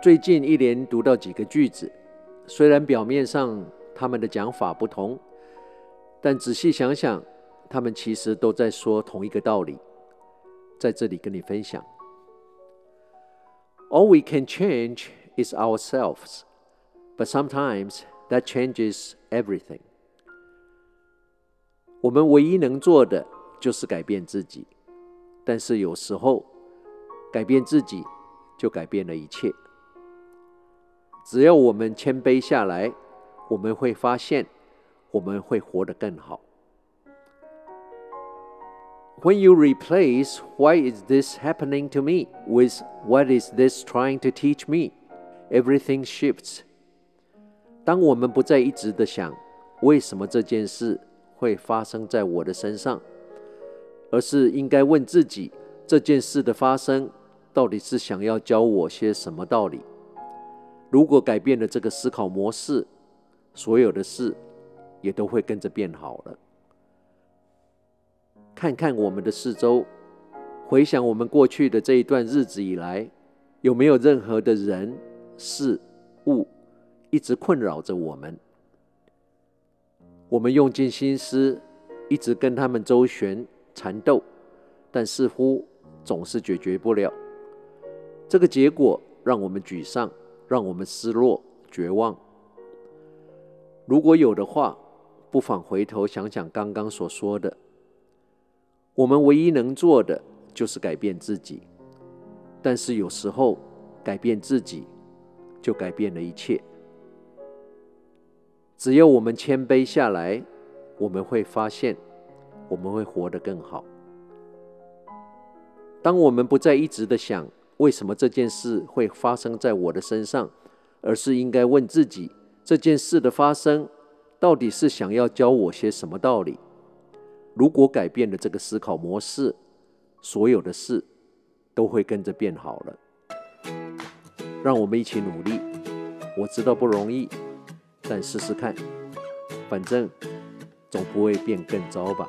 最近一连读到几个句子，虽然表面上他们的讲法不同，但仔细想想，他们其实都在说同一个道理。在这里跟你分享：All we can change is ourselves, but sometimes that changes everything. 我们唯一能做的就是改变自己，但是有时候改变自己就改变了一切。只要我们谦卑下来，我们会发现，我们会活得更好。When you replace "Why is this happening to me?" with "What is this trying to teach me?", everything shifts. 当我们不再一直的想为什么这件事会发生在我的身上，而是应该问自己这件事的发生到底是想要教我些什么道理。如果改变了这个思考模式，所有的事也都会跟着变好了。看看我们的四周，回想我们过去的这一段日子以来，有没有任何的人、事、物一直困扰着我们？我们用尽心思，一直跟他们周旋、缠斗，但似乎总是解决不了。这个结果让我们沮丧。让我们失落、绝望。如果有的话，不妨回头想想刚刚所说的。我们唯一能做的就是改变自己，但是有时候改变自己就改变了一切。只要我们谦卑下来，我们会发现，我们会活得更好。当我们不再一直的想。为什么这件事会发生在我的身上？而是应该问自己：这件事的发生，到底是想要教我些什么道理？如果改变了这个思考模式，所有的事都会跟着变好了。让我们一起努力。我知道不容易，但试试看，反正总不会变更糟吧。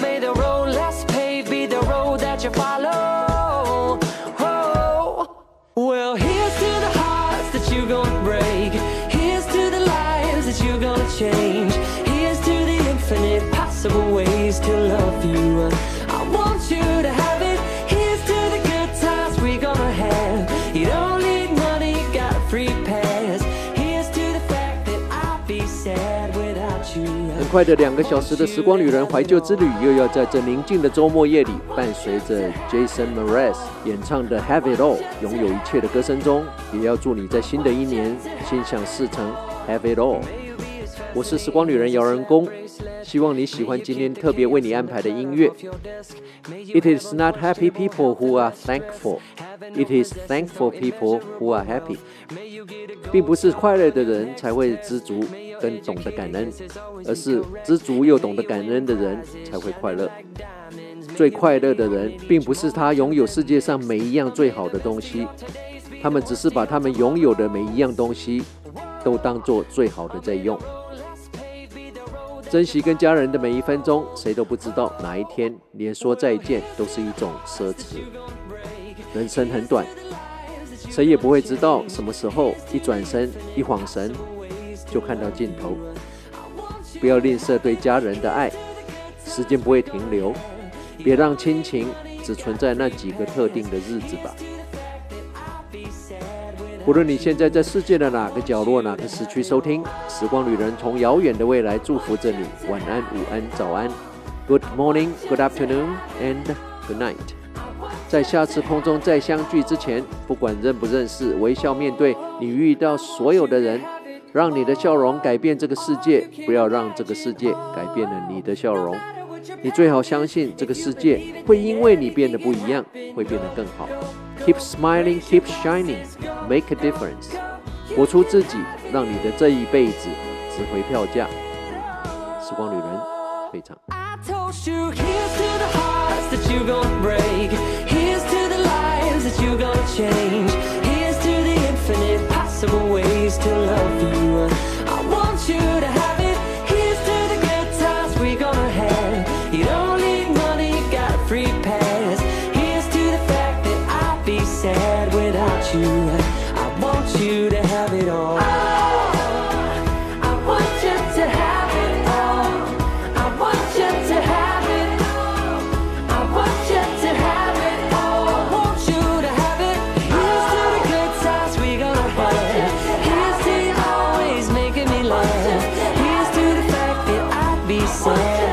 May the road less paved be the road that you follow. Oh, well, here's to the hearts that you're gonna break. Here's to the lives that you're gonna change. Here's to the infinite possible ways to love you. 快的两个小时的时光旅人怀旧之旅，又要在这宁静的周末夜里，伴随着 Jason Mraz 演唱的《Have It All》，拥有一切的歌声中，也要祝你在新的一年心想事成，Have It All。我是时光旅人姚仁工，希望你喜欢今天特别为你安排的音乐。It is not happy people who are thankful, it is thankful people who are happy。并不是快乐的人才会知足跟懂得感恩，而是知足又懂得感恩的人才会快乐。最快乐的人，并不是他拥有世界上每一样最好的东西，他们只是把他们拥有的每一样东西都当做最好的在用。珍惜跟家人的每一分钟，谁都不知道哪一天连说再见都是一种奢侈。人生很短，谁也不会知道什么时候一转身一晃神就看到尽头。不要吝啬对家人的爱，时间不会停留，别让亲情只存在那几个特定的日子吧。无论你现在在世界的哪个角落、哪个时区收听，《时光旅人》从遥远的未来祝福着你。晚安、午安、早安，Good morning, Good afternoon, and Good night。在下次空中再相聚之前，不管认不认识，微笑面对你遇到所有的人，让你的笑容改变这个世界，不要让这个世界改变了你的笑容。你最好相信，这个世界会因为你变得不一样，会变得更好。Keep smiling, keep shining, make a difference。活出自己，让你的这一辈子值回票价。时光旅人退场。Here's to the infinite possible ways to love. you, I want you to have it all. Oh, I want you to have it all. I want you to have it all. I want you to have it all. I want you to have it. Here's to the good times we gonna have. Here's to always making me laugh. Here's to the fact that I'd be sad.